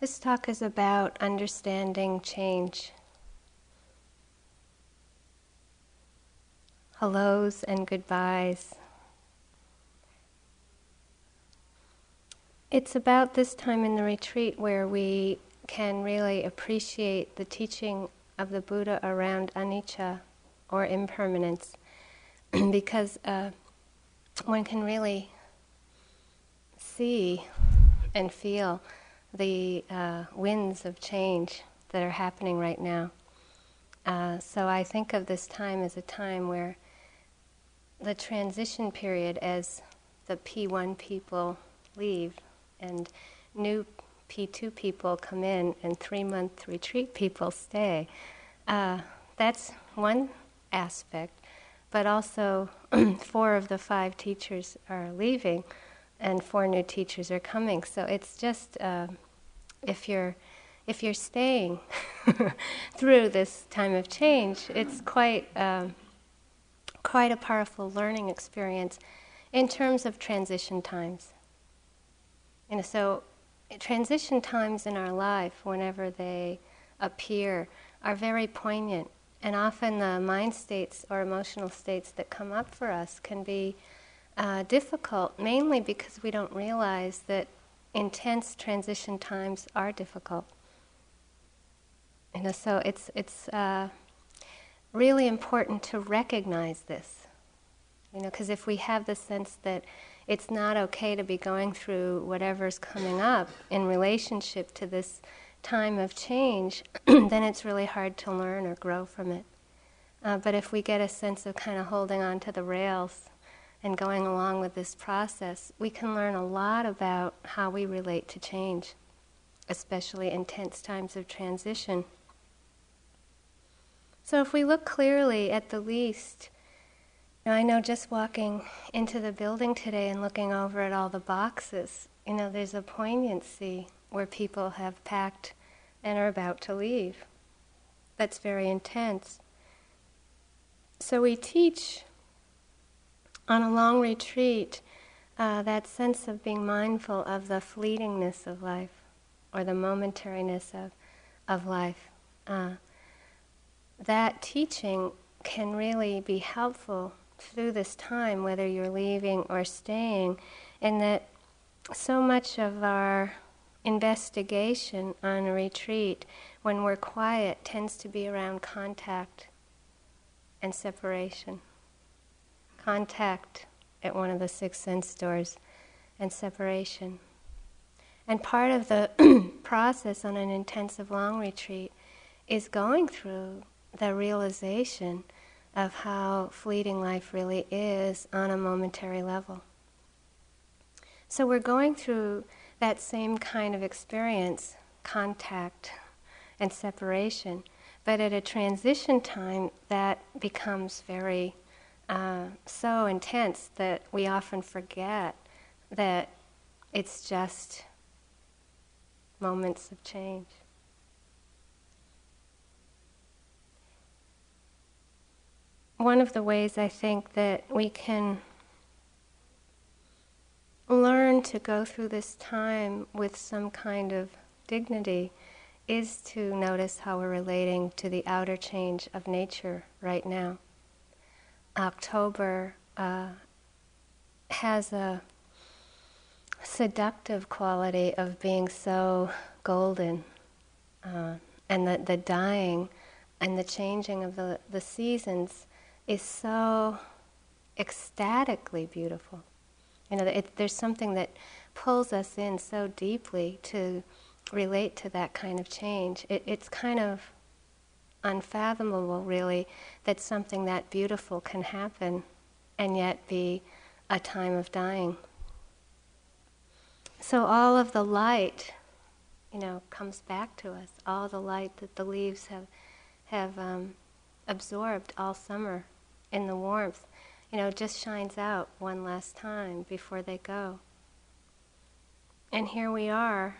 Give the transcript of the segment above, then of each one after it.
This talk is about understanding change. Hellos and goodbyes. It's about this time in the retreat where we can really appreciate the teaching of the Buddha around anicca or impermanence because uh, one can really see and feel the uh, winds of change that are happening right now. Uh, so I think of this time as a time where the transition period, as the P1 people leave and new P2 people come in and three month retreat people stay, uh, that's one aspect. But also, four of the five teachers are leaving and four new teachers are coming. So it's just uh, if you're if you're staying through this time of change, it's quite um, quite a powerful learning experience in terms of transition times. You know, so transition times in our life, whenever they appear, are very poignant, and often the mind states or emotional states that come up for us can be uh, difficult, mainly because we don't realize that intense transition times are difficult. You know, so it's it's uh, really important to recognize this. You know, because if we have the sense that it's not okay to be going through whatever's coming up in relationship to this time of change, then it's really hard to learn or grow from it. Uh, but if we get a sense of kind of holding on to the rails and going along with this process, we can learn a lot about how we relate to change, especially intense times of transition. So, if we look clearly at the least, you know, I know just walking into the building today and looking over at all the boxes, you know, there's a poignancy where people have packed and are about to leave. That's very intense. So, we teach on a long retreat, uh, that sense of being mindful of the fleetingness of life or the momentariness of, of life, uh, that teaching can really be helpful through this time, whether you're leaving or staying, in that so much of our investigation on a retreat when we're quiet tends to be around contact and separation contact at one of the six sense doors and separation. And part of the process on an intensive long retreat is going through the realization of how fleeting life really is on a momentary level. So we're going through that same kind of experience, contact and separation, but at a transition time that becomes very uh, so intense that we often forget that it's just moments of change. One of the ways I think that we can learn to go through this time with some kind of dignity is to notice how we're relating to the outer change of nature right now. October uh, has a seductive quality of being so golden, uh, and the, the dying and the changing of the, the seasons is so ecstatically beautiful. You know, it, there's something that pulls us in so deeply to relate to that kind of change. It, it's kind of unfathomable, really, that something that beautiful can happen and yet be a time of dying. So all of the light, you know, comes back to us. All the light that the leaves have have um, absorbed all summer in the warmth, you know, just shines out one last time before they go. And here we are,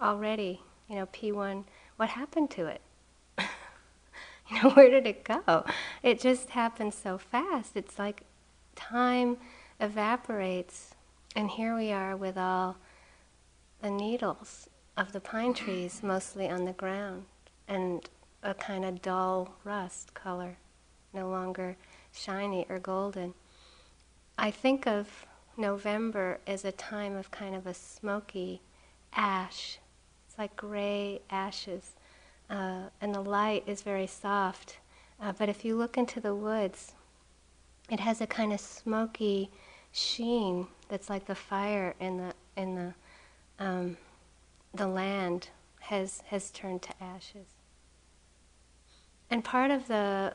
already. You know, P1. What happened to it? You know, where did it go? It just happens so fast. It's like time evaporates, and here we are with all the needles of the pine trees, mostly on the ground, and a kind of dull rust color, no longer shiny or golden. I think of November as a time of kind of a smoky ash. It's like gray ashes, uh, and the light is very soft. Uh, but if you look into the woods, it has a kind of smoky sheen that's like the fire in the in the um, the land has has turned to ashes. And part of the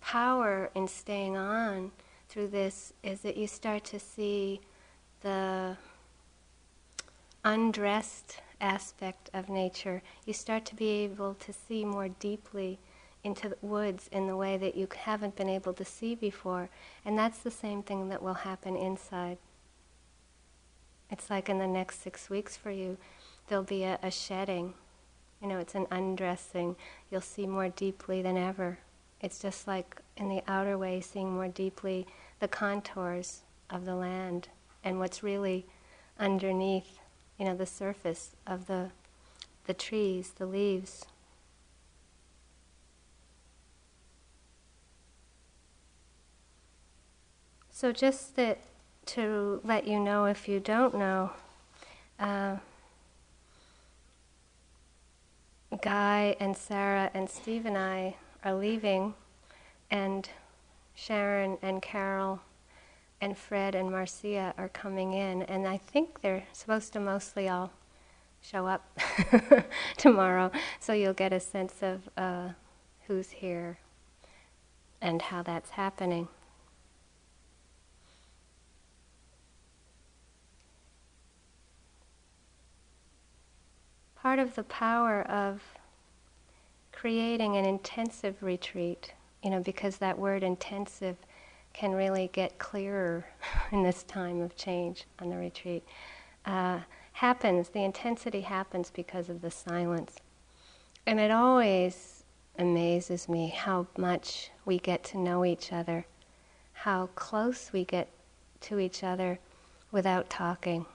power in staying on through this is that you start to see the undressed aspect of nature. You start to be able to see more deeply into the woods in the way that you haven't been able to see before. And that's the same thing that will happen inside. It's like in the next six weeks for you, there'll be a, a shedding. You know, it's an undressing. You'll see more deeply than ever. It's just like in the outer way, seeing more deeply the contours of the land and what's really underneath, you know, the surface of the, the trees, the leaves. So, just that to let you know if you don't know, uh, Guy and Sarah and Steve and I are leaving, and Sharon and Carol and Fred and Marcia are coming in, and I think they're supposed to mostly all show up tomorrow, so you'll get a sense of uh, who's here and how that's happening. part of the power of creating an intensive retreat, you know, because that word intensive can really get clearer in this time of change on the retreat, uh, happens, the intensity happens because of the silence. And it always amazes me how much we get to know each other, how close we get to each other without talking.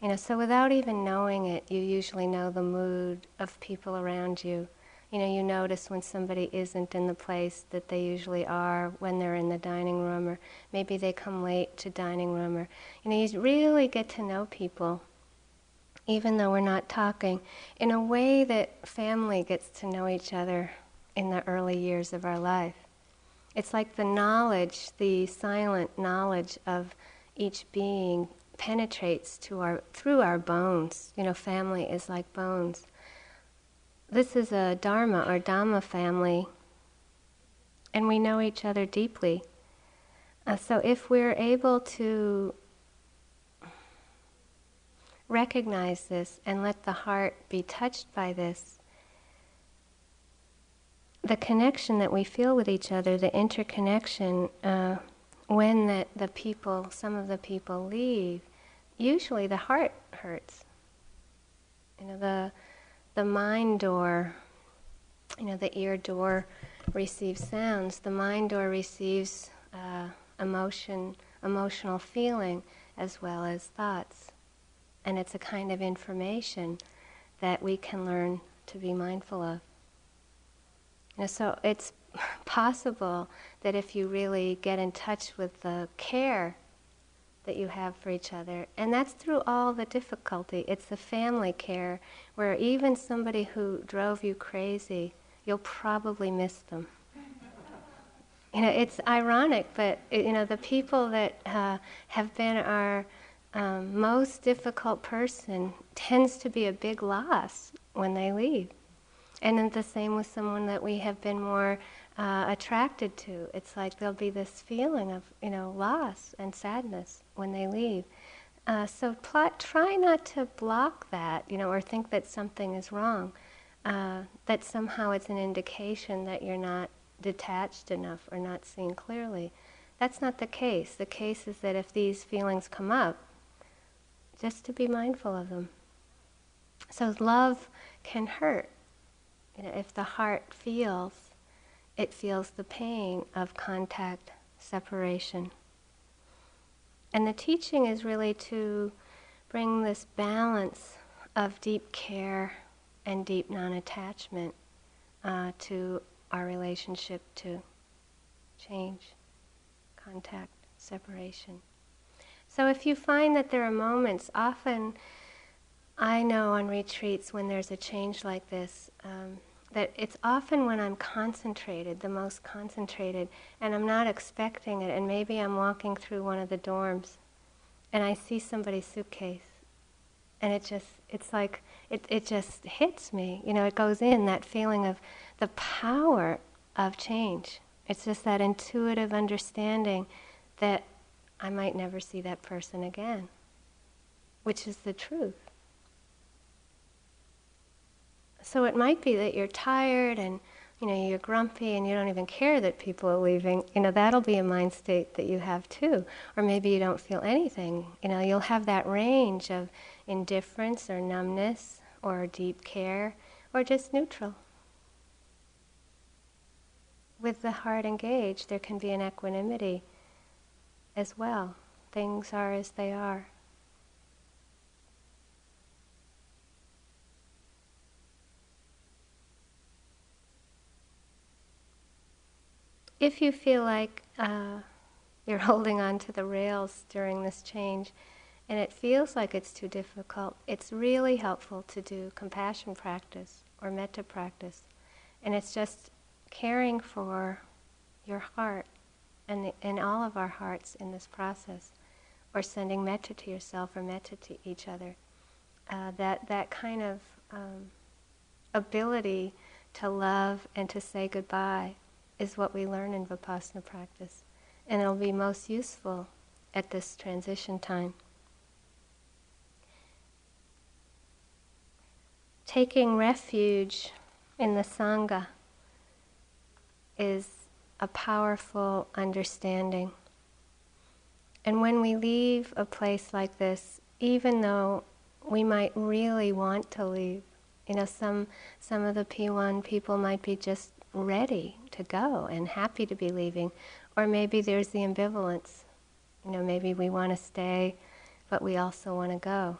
You know, so without even knowing it, you usually know the mood of people around you. You know, you notice when somebody isn't in the place that they usually are when they're in the dining room, or maybe they come late to dining room, or you know, you really get to know people, even though we're not talking, in a way that family gets to know each other in the early years of our life. It's like the knowledge, the silent knowledge of each being penetrates to our through our bones. You know, family is like bones. This is a dharma or dhamma family, and we know each other deeply. Uh, so if we're able to recognize this and let the heart be touched by this, the connection that we feel with each other, the interconnection. Uh, when the, the people, some of the people leave, usually the heart hurts. You know, the, the mind door, you know, the ear door receives sounds, the mind door receives uh, emotion, emotional feeling, as well as thoughts. And it's a kind of information that we can learn to be mindful of. You know, so it's possible that if you really get in touch with the care that you have for each other, and that's through all the difficulty, it's the family care where even somebody who drove you crazy, you'll probably miss them. you know, it's ironic, but you know, the people that uh, have been our um, most difficult person tends to be a big loss when they leave. And then the same with someone that we have been more uh, attracted to. It's like there'll be this feeling of, you know, loss and sadness when they leave. Uh, so pl- try not to block that, you know, or think that something is wrong. Uh, that somehow it's an indication that you're not detached enough or not seeing clearly. That's not the case. The case is that if these feelings come up, just to be mindful of them. So love can hurt. You know, if the heart feels, it feels the pain of contact separation. And the teaching is really to bring this balance of deep care and deep non attachment uh, to our relationship to change, contact, separation. So if you find that there are moments, often I know on retreats when there's a change like this, um, that it's often when I'm concentrated, the most concentrated, and I'm not expecting it, and maybe I'm walking through one of the dorms and I see somebody's suitcase, and it just, it's like, it, it just hits me. You know, it goes in, that feeling of the power of change. It's just that intuitive understanding that I might never see that person again, which is the truth. So it might be that you're tired and you know you're grumpy and you don't even care that people are leaving. You know that'll be a mind state that you have too. Or maybe you don't feel anything. You know you'll have that range of indifference or numbness or deep care or just neutral. With the heart engaged, there can be an equanimity as well. Things are as they are. If you feel like uh, you're holding on to the rails during this change and it feels like it's too difficult, it's really helpful to do compassion practice or metta practice. And it's just caring for your heart and, the, and all of our hearts in this process, or sending metta to yourself or metta to each other. Uh, that, that kind of um, ability to love and to say goodbye is what we learn in Vipassana practice. And it'll be most useful at this transition time. Taking refuge in the Sangha is a powerful understanding. And when we leave a place like this, even though we might really want to leave, you know, some some of the P1 people might be just ready to go and happy to be leaving. Or maybe there's the ambivalence. You know, maybe we want to stay, but we also want to go.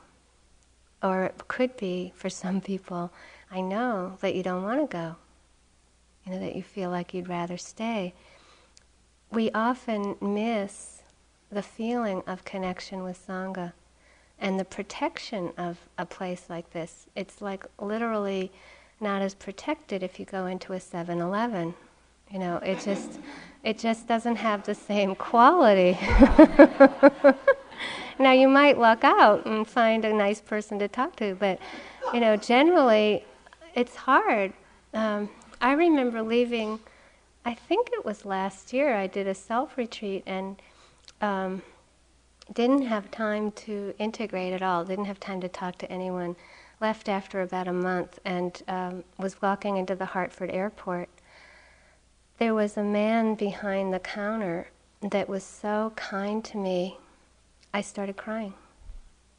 Or it could be for some people, I know that you don't want to go. You know, that you feel like you'd rather stay. We often miss the feeling of connection with Sangha and the protection of a place like this. It's like literally not as protected if you go into a 7-Eleven. You know, it just it just doesn't have the same quality. now you might luck out and find a nice person to talk to, but you know, generally it's hard. Um, I remember leaving. I think it was last year. I did a self retreat and um, didn't have time to integrate at all. Didn't have time to talk to anyone left after about a month and um, was walking into the Hartford airport, there was a man behind the counter that was so kind to me, I started crying.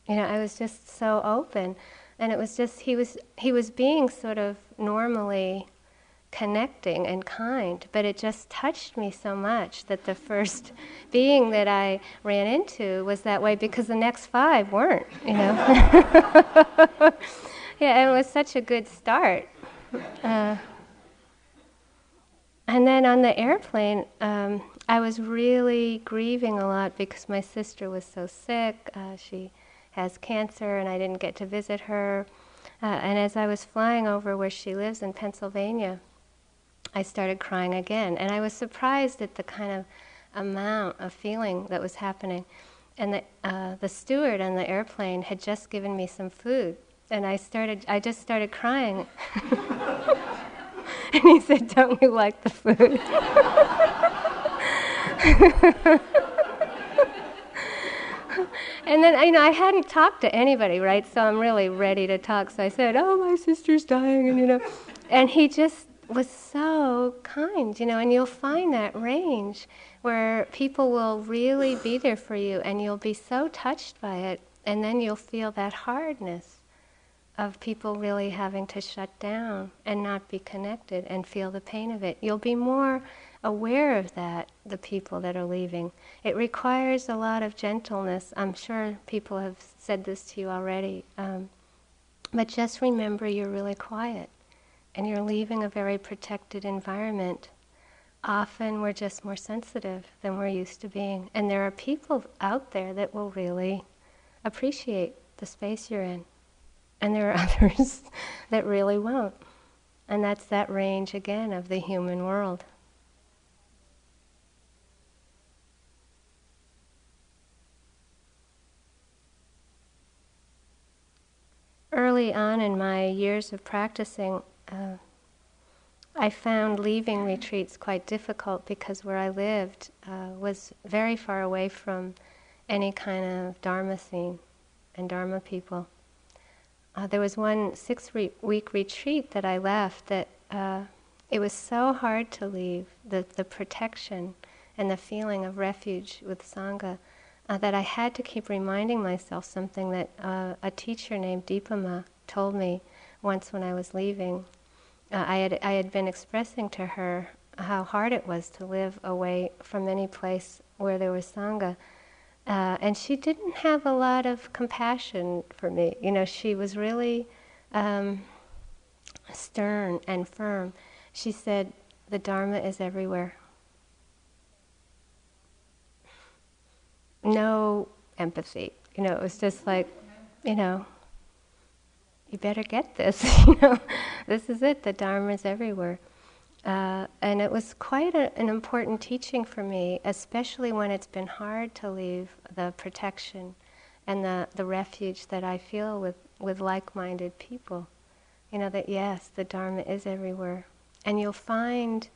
You know, I was just so open, and it was just he was he was being sort of normally connecting and kind, but it just touched me so much that the first being that I ran into was that way because the next five weren't, you know. yeah, it was such a good start. Uh, and then on the airplane, um, I was really grieving a lot because my sister was so sick. Uh, she has cancer, and I didn't get to visit her. Uh, and as I was flying over where she lives in Pennsylvania, I started crying again. And I was surprised at the kind of amount of feeling that was happening. And the, uh, the steward on the airplane had just given me some food. And I started, I just started crying. and he said, Don't you like the food? and then you know I hadn't talked to anybody, right? So I'm really ready to talk. So I said, "Oh, my sister's dying," and you know, and he just was so kind, you know, and you'll find that range where people will really be there for you and you'll be so touched by it, and then you'll feel that hardness of people really having to shut down and not be connected and feel the pain of it. You'll be more aware of that, the people that are leaving. It requires a lot of gentleness. I'm sure people have said this to you already. Um, But just remember you're really quiet and you're leaving a very protected environment. Often we're just more sensitive than we're used to being. And there are people out there that will really appreciate the space you're in. And there are others that really won't. And that's that range again of the human world. Early on in my years of practicing, uh, I found leaving retreats quite difficult because where I lived uh, was very far away from any kind of Dharma scene and Dharma people. Uh, there was one six re- week retreat that I left that uh, it was so hard to leave the, the protection and the feeling of refuge with Sangha uh, that I had to keep reminding myself something that uh, a teacher named Dipa Ma told me once when I was leaving. Uh, I, had, I had been expressing to her how hard it was to live away from any place where there was Sangha. Uh, and she didn't have a lot of compassion for me. You know, she was really um, stern and firm. She said, The Dharma is everywhere. No empathy. You know, it was just like, you know, you better get this. you know, this is it. The Dharma is everywhere. Uh, and it was quite a, an important teaching for me, especially when it's been hard to leave the protection and the, the refuge that I feel with, with like minded people. You know, that yes, the Dharma is everywhere. And you'll find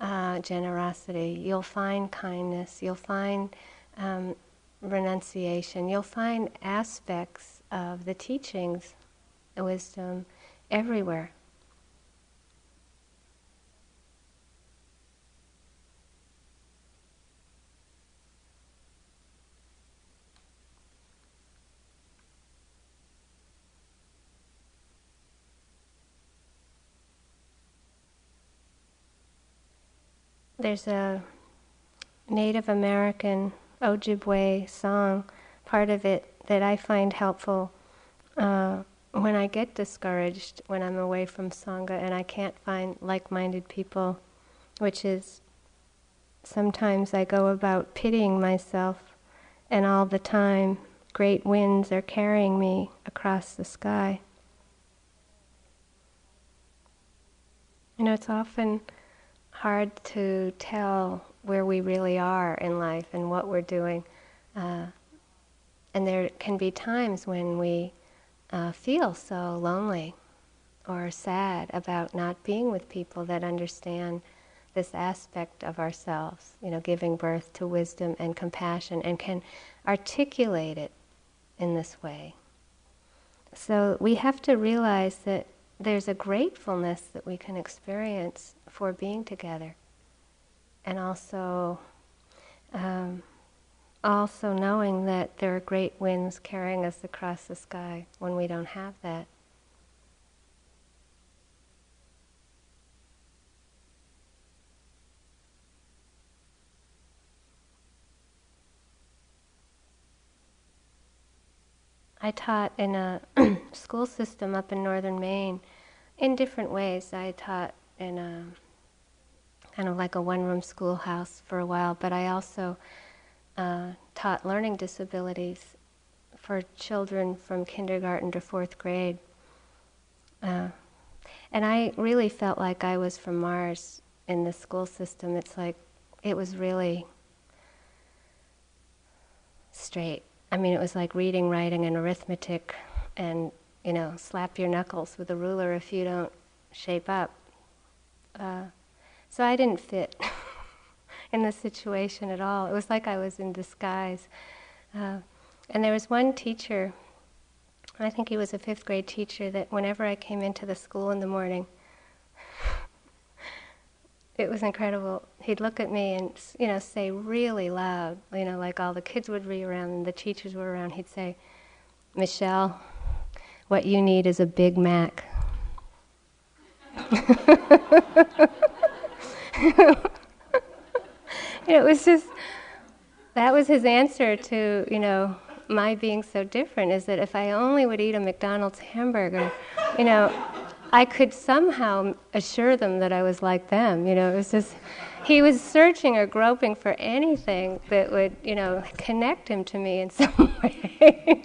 uh, generosity, you'll find kindness, you'll find um, renunciation, you'll find aspects of the teachings, wisdom, everywhere. there's a Native American Ojibwe song, part of it that I find helpful uh, when I get discouraged when I'm away from Sangha and I can't find like minded people, which is sometimes I go about pitying myself, and all the time great winds are carrying me across the sky. You know, it's often hard to tell where we really are in life and what we're doing. Uh, and there can be times when we uh, feel so lonely or sad about not being with people that understand this aspect of ourselves, you know, giving birth to wisdom and compassion and can articulate it in this way. So we have to realize that there's a gratefulness that we can experience for being together, and also, um, also knowing that there are great winds carrying us across the sky when we don't have that. I taught in a school system up in northern Maine in different ways. I taught in a kind of like a one room schoolhouse for a while, but I also uh, taught learning disabilities for children from kindergarten to fourth grade. Uh, and I really felt like I was from Mars in the school system. It's like it was really straight I mean, it was like reading, writing, and arithmetic, and you know, slap your knuckles with a ruler if you don't shape up. Uh, so I didn't fit in the situation at all. It was like I was in disguise. Uh, and there was one teacher, I think he was a fifth grade teacher, that whenever I came into the school in the morning, it was incredible. He'd look at me and you know say really loud, you know, like all the kids would be around and the teachers were around. He'd say, "Michele, what you need is a Big Mac." it was just that was his answer to you know my being so different is that if I only would eat a McDonald's hamburger, you know, I could somehow assure them that I was like them. You know, it was just, he was searching or groping for anything that would, you know, connect him to me in some way.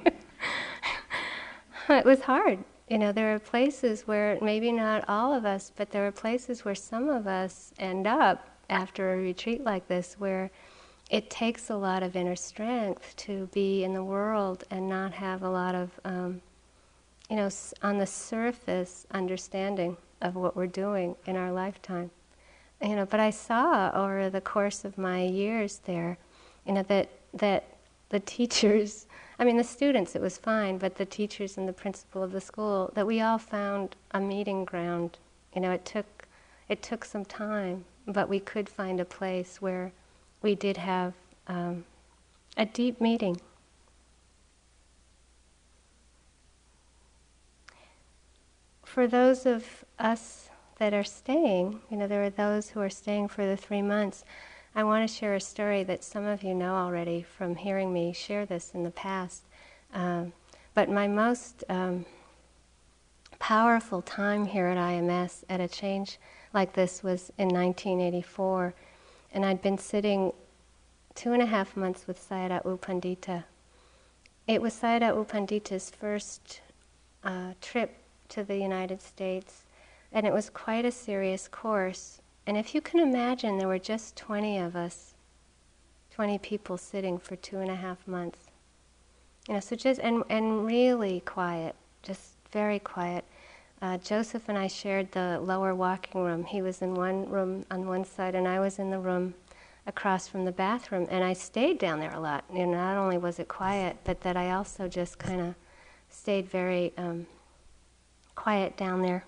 it was hard. You know, there are places where maybe not all of us, but there are places where some of us end up after a retreat like this where it takes a lot of inner strength to be in the world and not have a lot of, um, you know, on the surface understanding of what we're doing in our lifetime. You know, but I saw over the course of my years there, you know, that that the teachers, I mean, the students, it was fine, but the teachers and the principal of the school, that we all found a meeting ground. You know, it took it took some time, but we could find a place where we did have um, a deep meeting. For those of us that are staying, you know, there are those who are staying for the three months. I want to share a story that some of you know already from hearing me share this in the past. Um, but my most um, powerful time here at IMS at a change like this was in 1984 and I'd been sitting two and a half months with Sayadaw U Pandita. It was Sayadaw U Pandita's first uh, trip to the United States, and it was quite a serious course. And if you can imagine, there were just 20 of us, 20 people sitting for two and a half months. You know, so just, and, and really quiet, just very quiet. Uh, Joseph and I shared the lower walking room. He was in one room on one side, and I was in the room across from the bathroom. And I stayed down there a lot. You know, not only was it quiet, but that I also just kind of stayed very um, quiet down there.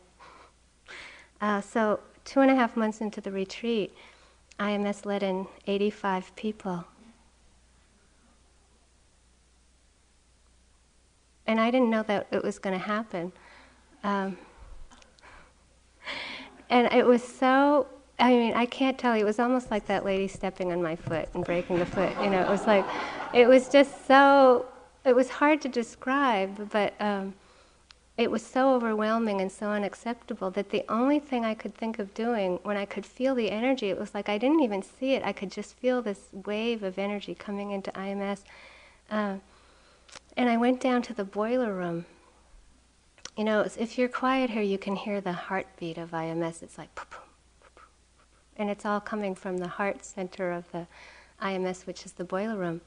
Uh, so, two and a half months into the retreat, IMS let in 85 people. And I didn't know that it was going to happen. Um, and it was so, I mean, I can't tell you, it was almost like that lady stepping on my foot and breaking the foot. You know, it was like, it was just so, it was hard to describe, but um, it was so overwhelming and so unacceptable that the only thing I could think of doing when I could feel the energy, it was like I didn't even see it. I could just feel this wave of energy coming into IMS. Uh, and I went down to the boiler room you know, if you're quiet here, you can hear the heartbeat of IMS. It's like, and it's all coming from the heart center of the IMS, which is the boiler room.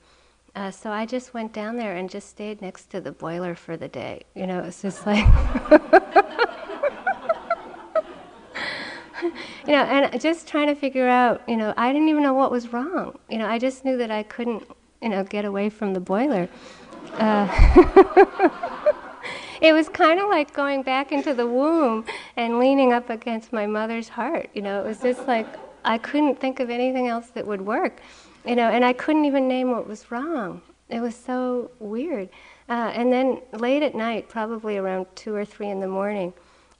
Uh, so I just went down there and just stayed next to the boiler for the day. You know, it's just like, you know, and just trying to figure out, you know, I didn't even know what was wrong. You know, I just knew that I couldn't, you know, get away from the boiler. Uh, it was kind of like going back into the womb and leaning up against my mother's heart. You know, it was just like I couldn't think of anything else that would work. You know, and I couldn't even name what was wrong. It was so weird. Uh, and then late at night, probably around two or three in the morning,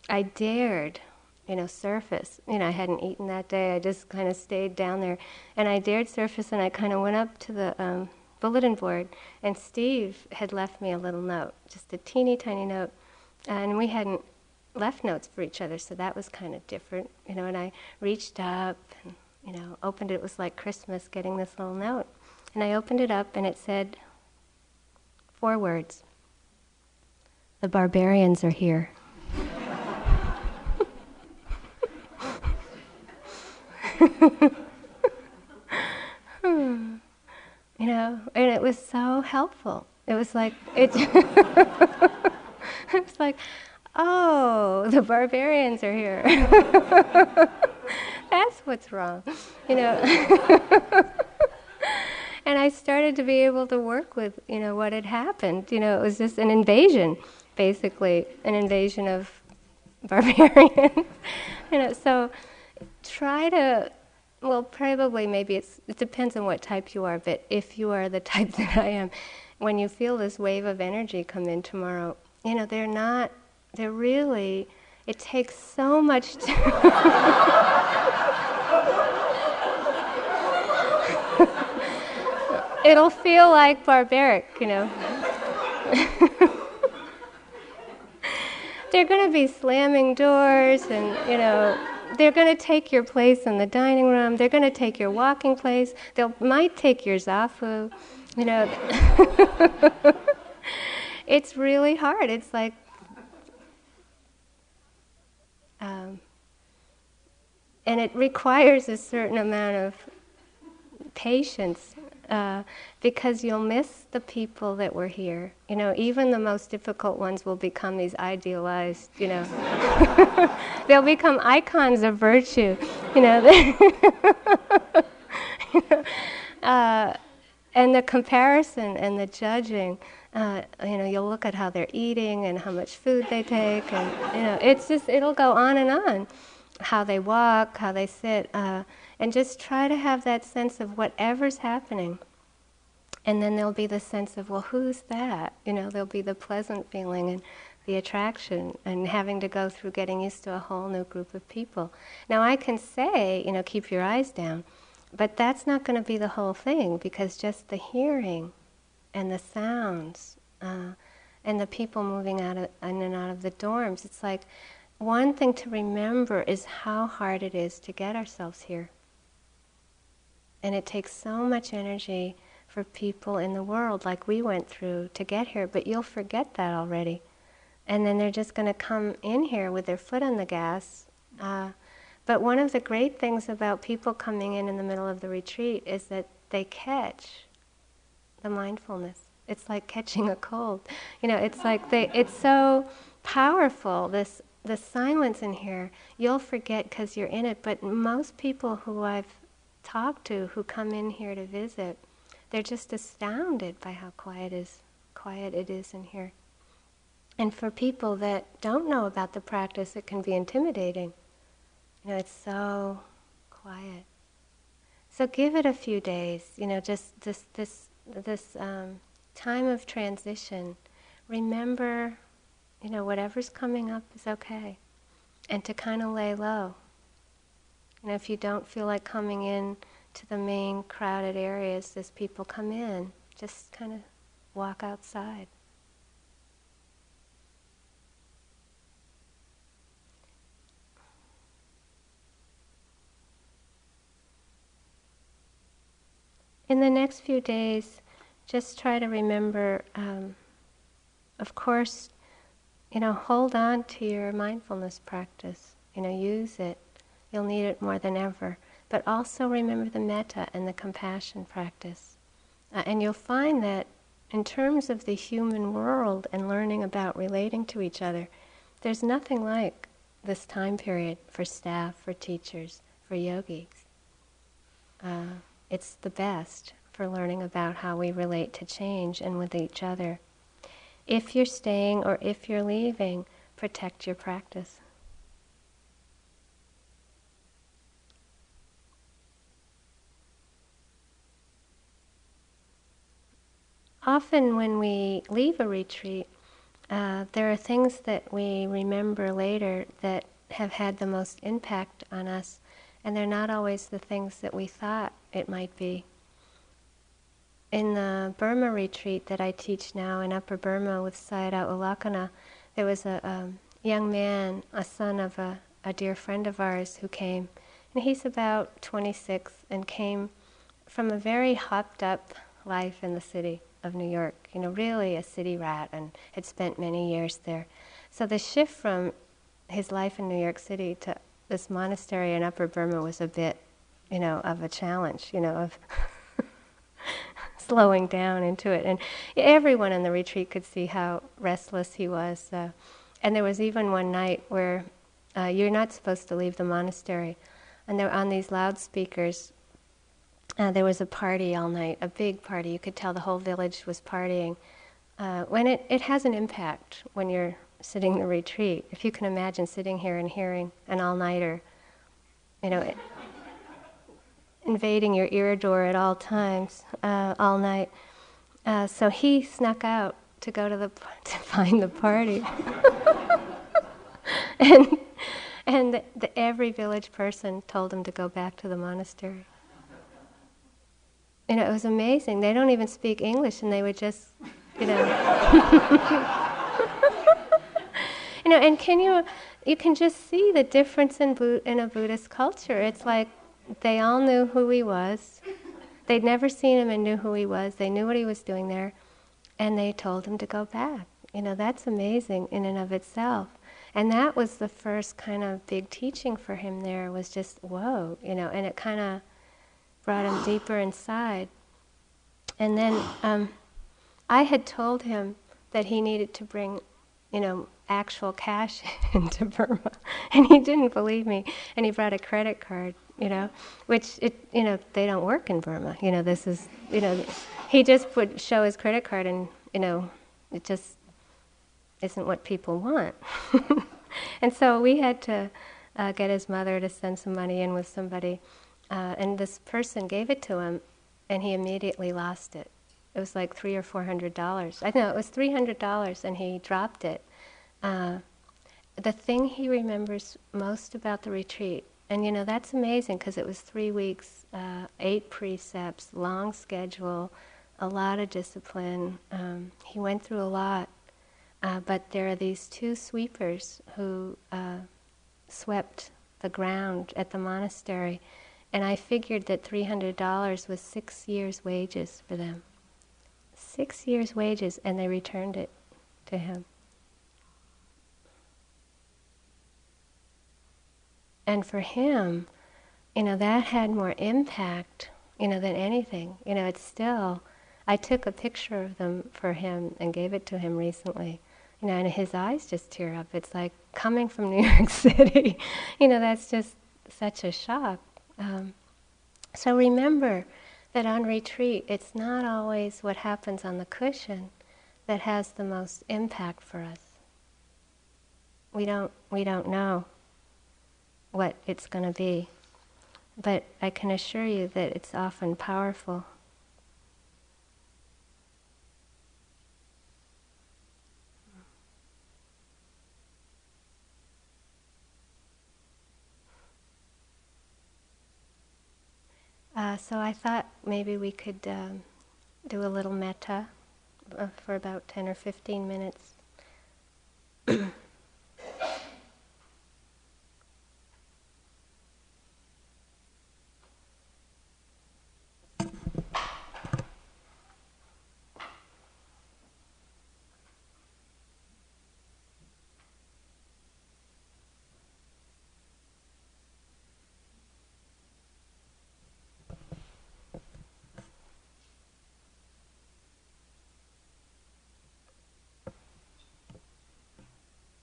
I dared, you know, surface. You know, I hadn't eaten that day. I just kind of stayed down there, and I dared surface, and I kind of went up to the um, bulletin board, and Steve had left me a little note, just a teeny tiny note, and we hadn't left notes for each other, so that was kind of different, you know. And I reached up and you know opened it. It was like Christmas getting this little note, and I opened it up, and it said four words: "The barbarians are here." you know, and it was so helpful. It was like it. it was like, oh, the barbarians are here. That's what's wrong, you know. and I started to be able to work with, you know, what had happened. You know, it was just an invasion, basically, an invasion of barbarians. you know, so try to well, probably, maybe it's, it depends on what type you are, but if you are the type that I am, when you feel this wave of energy come in tomorrow, you know, they're not, they're really, it takes so much to. It'll feel like barbaric, you know. they're going to be slamming doors and, you know, they're going to take your place in the dining room. They're going to take your walking place. They might take your zafu. You know, it's really hard. It's like, um, and it requires a certain amount of patience uh, because you'll miss the people that were here. You know, even the most difficult ones will become these idealized, you know, they'll become icons of virtue, you know. uh, and the comparison and the judging, uh, you know, you'll look at how they're eating and how much food they take, and, you know, it's just, it'll go on and on. How they walk, how they sit. Uh, and just try to have that sense of whatever's happening. And then there'll be the sense of, well, who's that? You know, there'll be the pleasant feeling and the attraction and having to go through getting used to a whole new group of people. Now, I can say, you know, keep your eyes down, but that's not going to be the whole thing because just the hearing and the sounds uh, and the people moving out of, in and out of the dorms, it's like one thing to remember is how hard it is to get ourselves here. And it takes so much energy for people in the world, like we went through, to get here, but you'll forget that already. And then they're just going to come in here with their foot on the gas. Uh, but one of the great things about people coming in in the middle of the retreat is that they catch the mindfulness. It's like catching a cold. You know, it's like they, it's so powerful, this, the silence in here. You'll forget because you're in it, but most people who I've talk to who come in here to visit, they're just astounded by how quiet is quiet it is in here. And for people that don't know about the practice, it can be intimidating. You know, it's so quiet. So give it a few days. You know, just this this this um, time of transition. Remember, you know, whatever's coming up is okay, and to kind of lay low. And if you don't feel like coming in to the main crowded areas as people come in, just kind of walk outside. In the next few days, just try to remember, um, of course, you know, hold on to your mindfulness practice. You know, use it You'll need it more than ever. But also remember the metta and the compassion practice. Uh, and you'll find that in terms of the human world and learning about relating to each other, there's nothing like this time period for staff, for teachers, for yogis. Uh, it's the best for learning about how we relate to change and with each other. If you're staying or if you're leaving, protect your practice. Often when we leave a retreat, uh, there are things that we remember later that have had the most impact on us, and they're not always the things that we thought it might be. In the Burma retreat that I teach now in Upper Burma with Sayadaw U Lakkhana, there was a um, young man, a son of a, a dear friend of ours, who came. And he's about 26 and came from a very hopped up life in the city of New York, you know, really a city rat and had spent many years there. So the shift from his life in New York City to this monastery in Upper Burma was a bit, you know, of a challenge, you know, of slowing down into it. And everyone in the retreat could see how restless he was. Uh, and there was even one night where uh, you're not supposed to leave the monastery. And they're on these loudspeakers uh, there was a party all night, a big party. You could tell the whole village was partying. Uh, when it, it has an impact when you're sitting in the retreat. If you can imagine sitting here and hearing an all nighter, you know, it, invading your ear door at all times, uh, all night. Uh, so he snuck out to go to the to find the party, and and the, the, every village person told him to go back to the monastery you know, it was amazing. They don't even speak English, and they would just you know. you know, and can you, you can just see the difference in, in a Buddhist culture. It's like they all knew who he was. They'd never seen him and knew who he was. They knew what he was doing there, and they told him to go back. You know, that's amazing in and of itself. And that was the first kind of big teaching for him there was just, whoa, you know, and it kind of brought him deeper inside. And then um, I had told him that he needed to bring, you know, actual cash into Burma, and he didn't believe me, and he brought a credit card, you know, which it, you know, they don't work in Burma. You know, this is, you know, he just would show his credit card, and you know, it just isn't what people want. and so we had to uh, get his mother to send some money in with somebody, uh, and this person gave it to him, and he immediately lost it. It was like three or four hundred dollars. I know it was three hundred dollars, and he dropped it. Uh, the thing he remembers most about the retreat, and you know that's amazing because it was three weeks, uh, eight precepts, long schedule, a lot of discipline. Um, he went through a lot. Uh, but there are these two sweepers who uh, swept the ground at the monastery, and I figured that $300 was six years' wages for them. Six years' wages, and they returned it to him. And for him, you know, that had more impact, you know, than anything. You know, it's still, I took a picture of them for him and gave it to him recently you know, and his eyes just tear up. It's like coming from New York City, you know, that's just such a shock. Um, so remember that on retreat, it's not always what happens on the cushion that has the most impact for us. We don't, we don't know what it's going to be, but I can assure you that it's often powerful. Uh, so I thought maybe we could um, do a little metta uh, for about 10 or 15 minutes.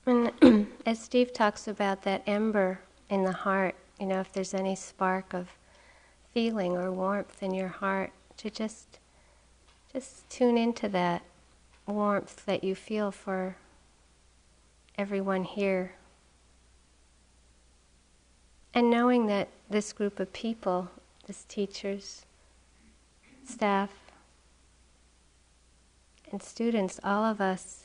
And as Steve talks about that ember in the heart, you know, if there's any spark of feeling or warmth in your heart, to just just tune into that warmth that you feel for everyone here. And knowing that this group of people, this teachers, staff, and students, all of us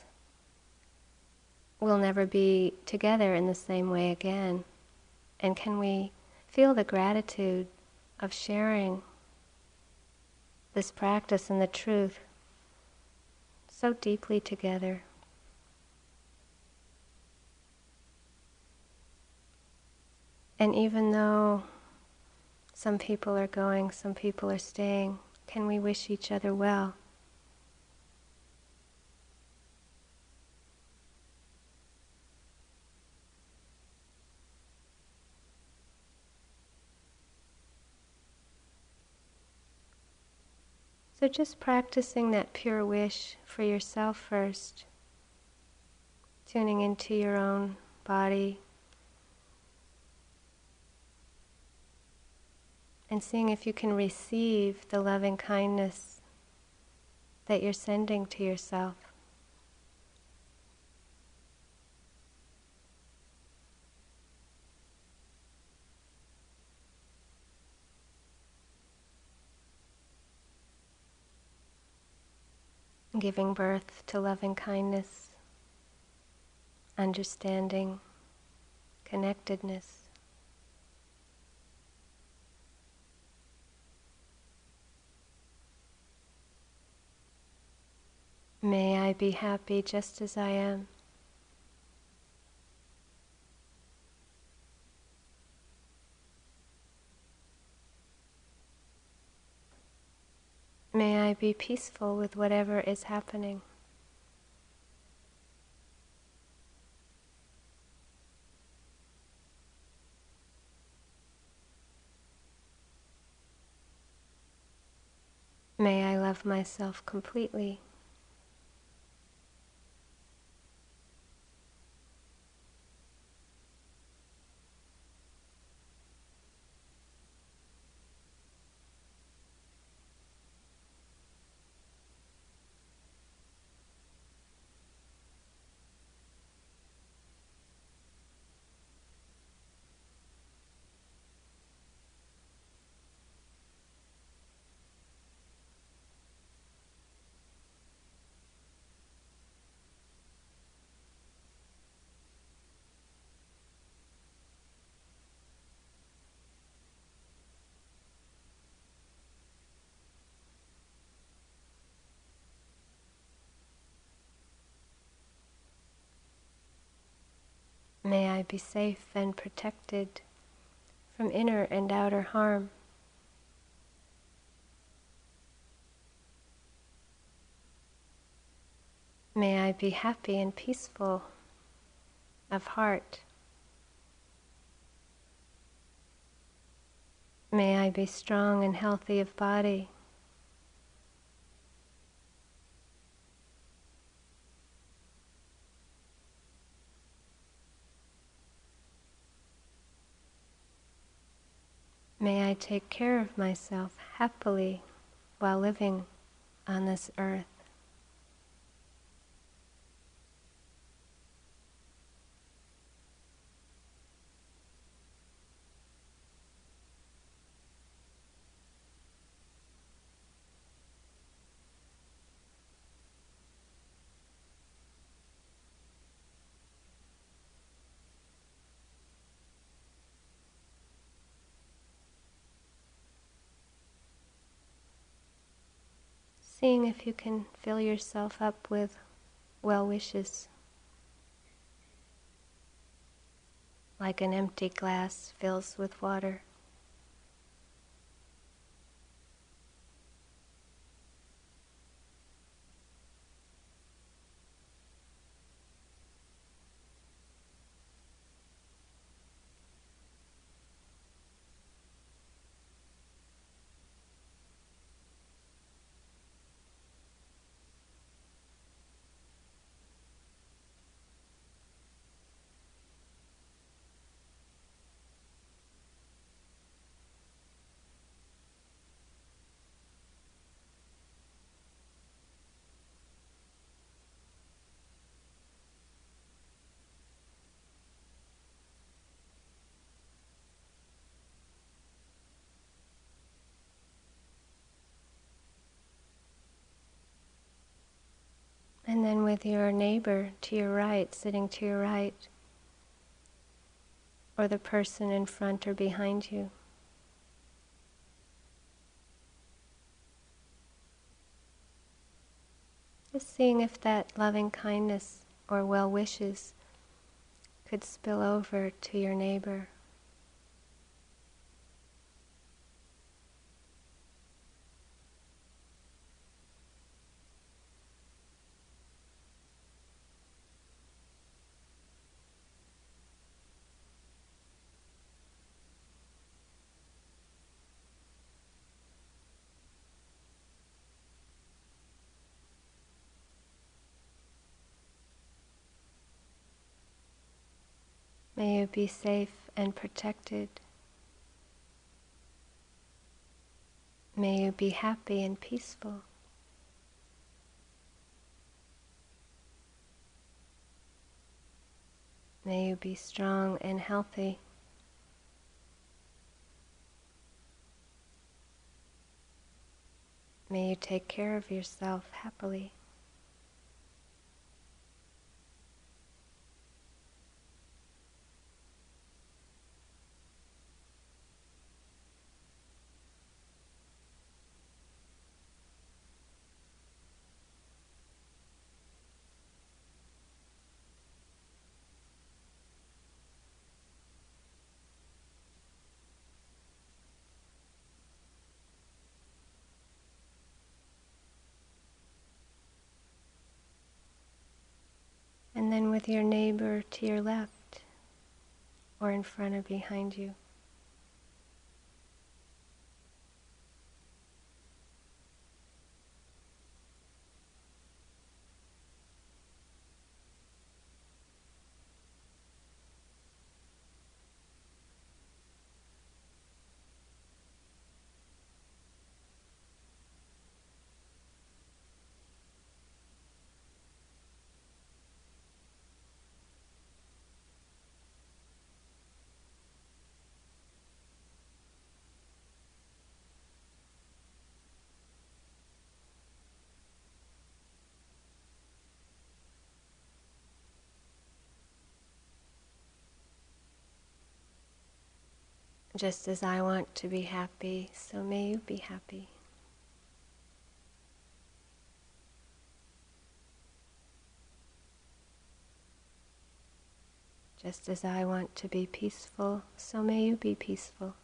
we'll never be together in the same way again? And can we feel the gratitude of sharing this practice and the truth so deeply together? And even though some people are going, some people are staying, can we wish each other well? So just practicing that pure wish for yourself first, tuning into your own body, and seeing if you can receive the loving kindness that you're sending to yourself. Giving birth to loving kindness, understanding, connectedness. May I be happy just as I am. May I be peaceful with whatever is happening. May I love myself completely. May I be safe and protected from inner and outer harm. May I be happy and peaceful of heart. May I be strong and healthy of body. May I take care of myself happily while living on this earth. Seeing if you can fill yourself up with well wishes, like an empty glass fills with water. And then with your neighbor to your right, sitting to your right, or the person in front or behind you. Just seeing if that loving kindness or well wishes could spill over to your neighbor. May you be safe and protected. May you be happy and peaceful. May you be strong and healthy. May you take care of yourself happily. Then with your neighbor to your left or in front or behind you. Just as I want to be happy, so may you be happy. Just as I want to be peaceful, so may you be peaceful.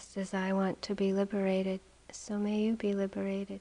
Just as I want to be liberated, so may you be liberated.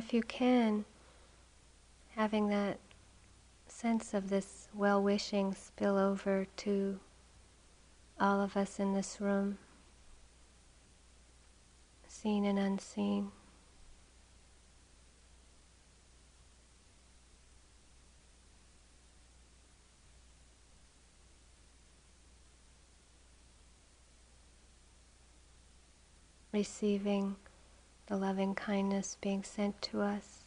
If you can, having that sense of this well wishing spill over to all of us in this room, seen and unseen. Receiving the loving kindness being sent to us.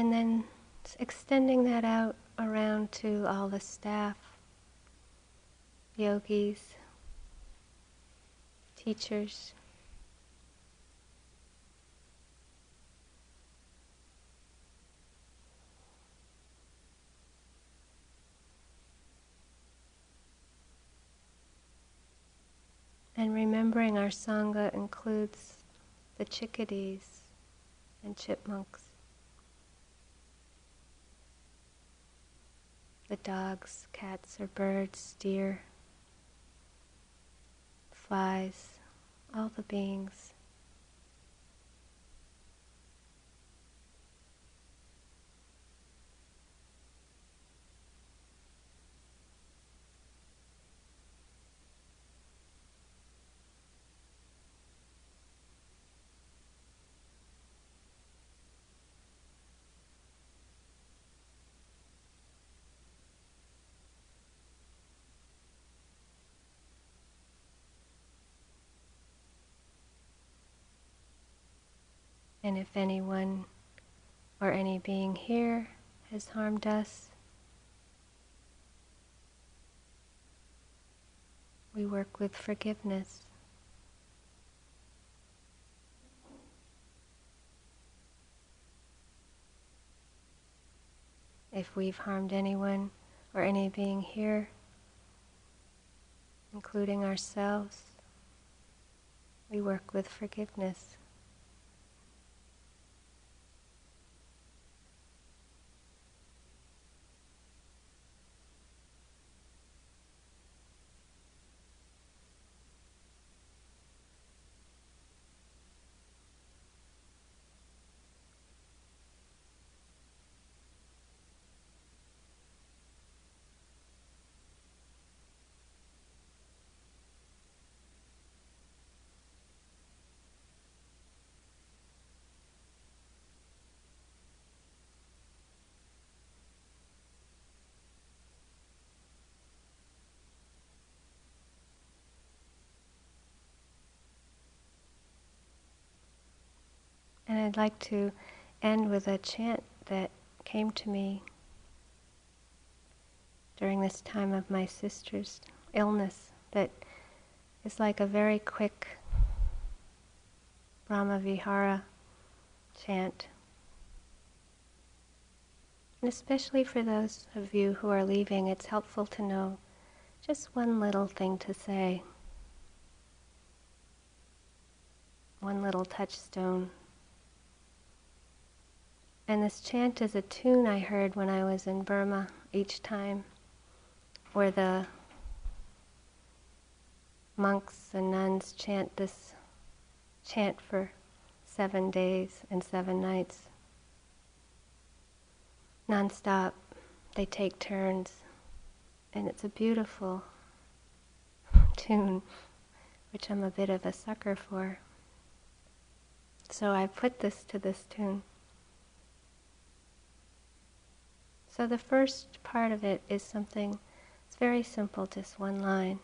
And then extending that out around to all the staff, yogis, teachers. And remembering our Sangha includes the chickadees and chipmunks. The dogs, cats, or birds, deer, flies, all the beings. And if anyone or any being here has harmed us, we work with forgiveness. If we've harmed anyone or any being here, including ourselves. We work with forgiveness. And I'd like to end with a chant that came to me during this time of my sister's illness that is like a very quick Brahma Vihara chant. And especially for those of you who are leaving, it's helpful to know just one little thing to say, one little touchstone. And this chant is a tune I heard when I was in Burma each time, where the monks and nuns chant this chant for seven days and seven nights. Non-stop, they take turns, and it's a beautiful tune, which I'm a bit of a sucker for. So I put this to this tune. So the first part of it is something, it's very simple, just one line.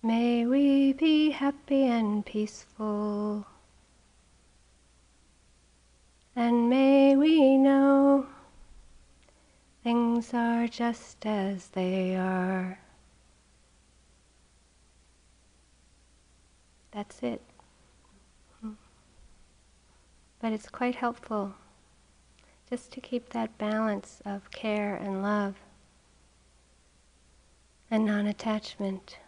May we be happy and peaceful. And may we know things are just as they are. That's it. But it's quite helpful just to keep that balance of care and love and non attachment.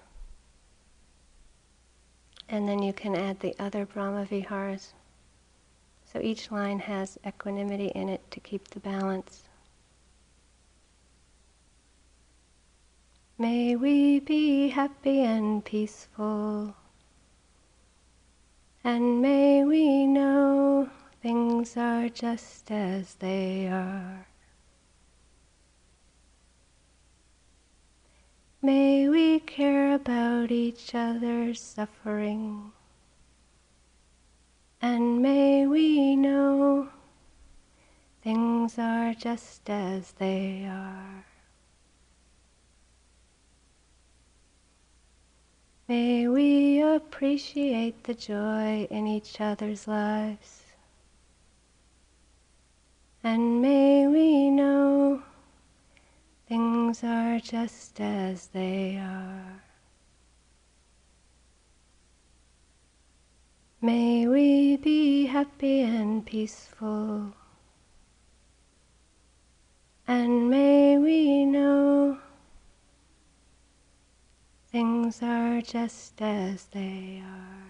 And then you can add the other Brahma Viharas. So each line has equanimity in it to keep the balance. May we be happy and peaceful, and may we know things are just as they are. May we care about each other's suffering, and may we know things are just as they are. May we appreciate the joy in each other's lives. And may we know things are just as they are. May we be happy and peaceful. And may we know things are just as they are.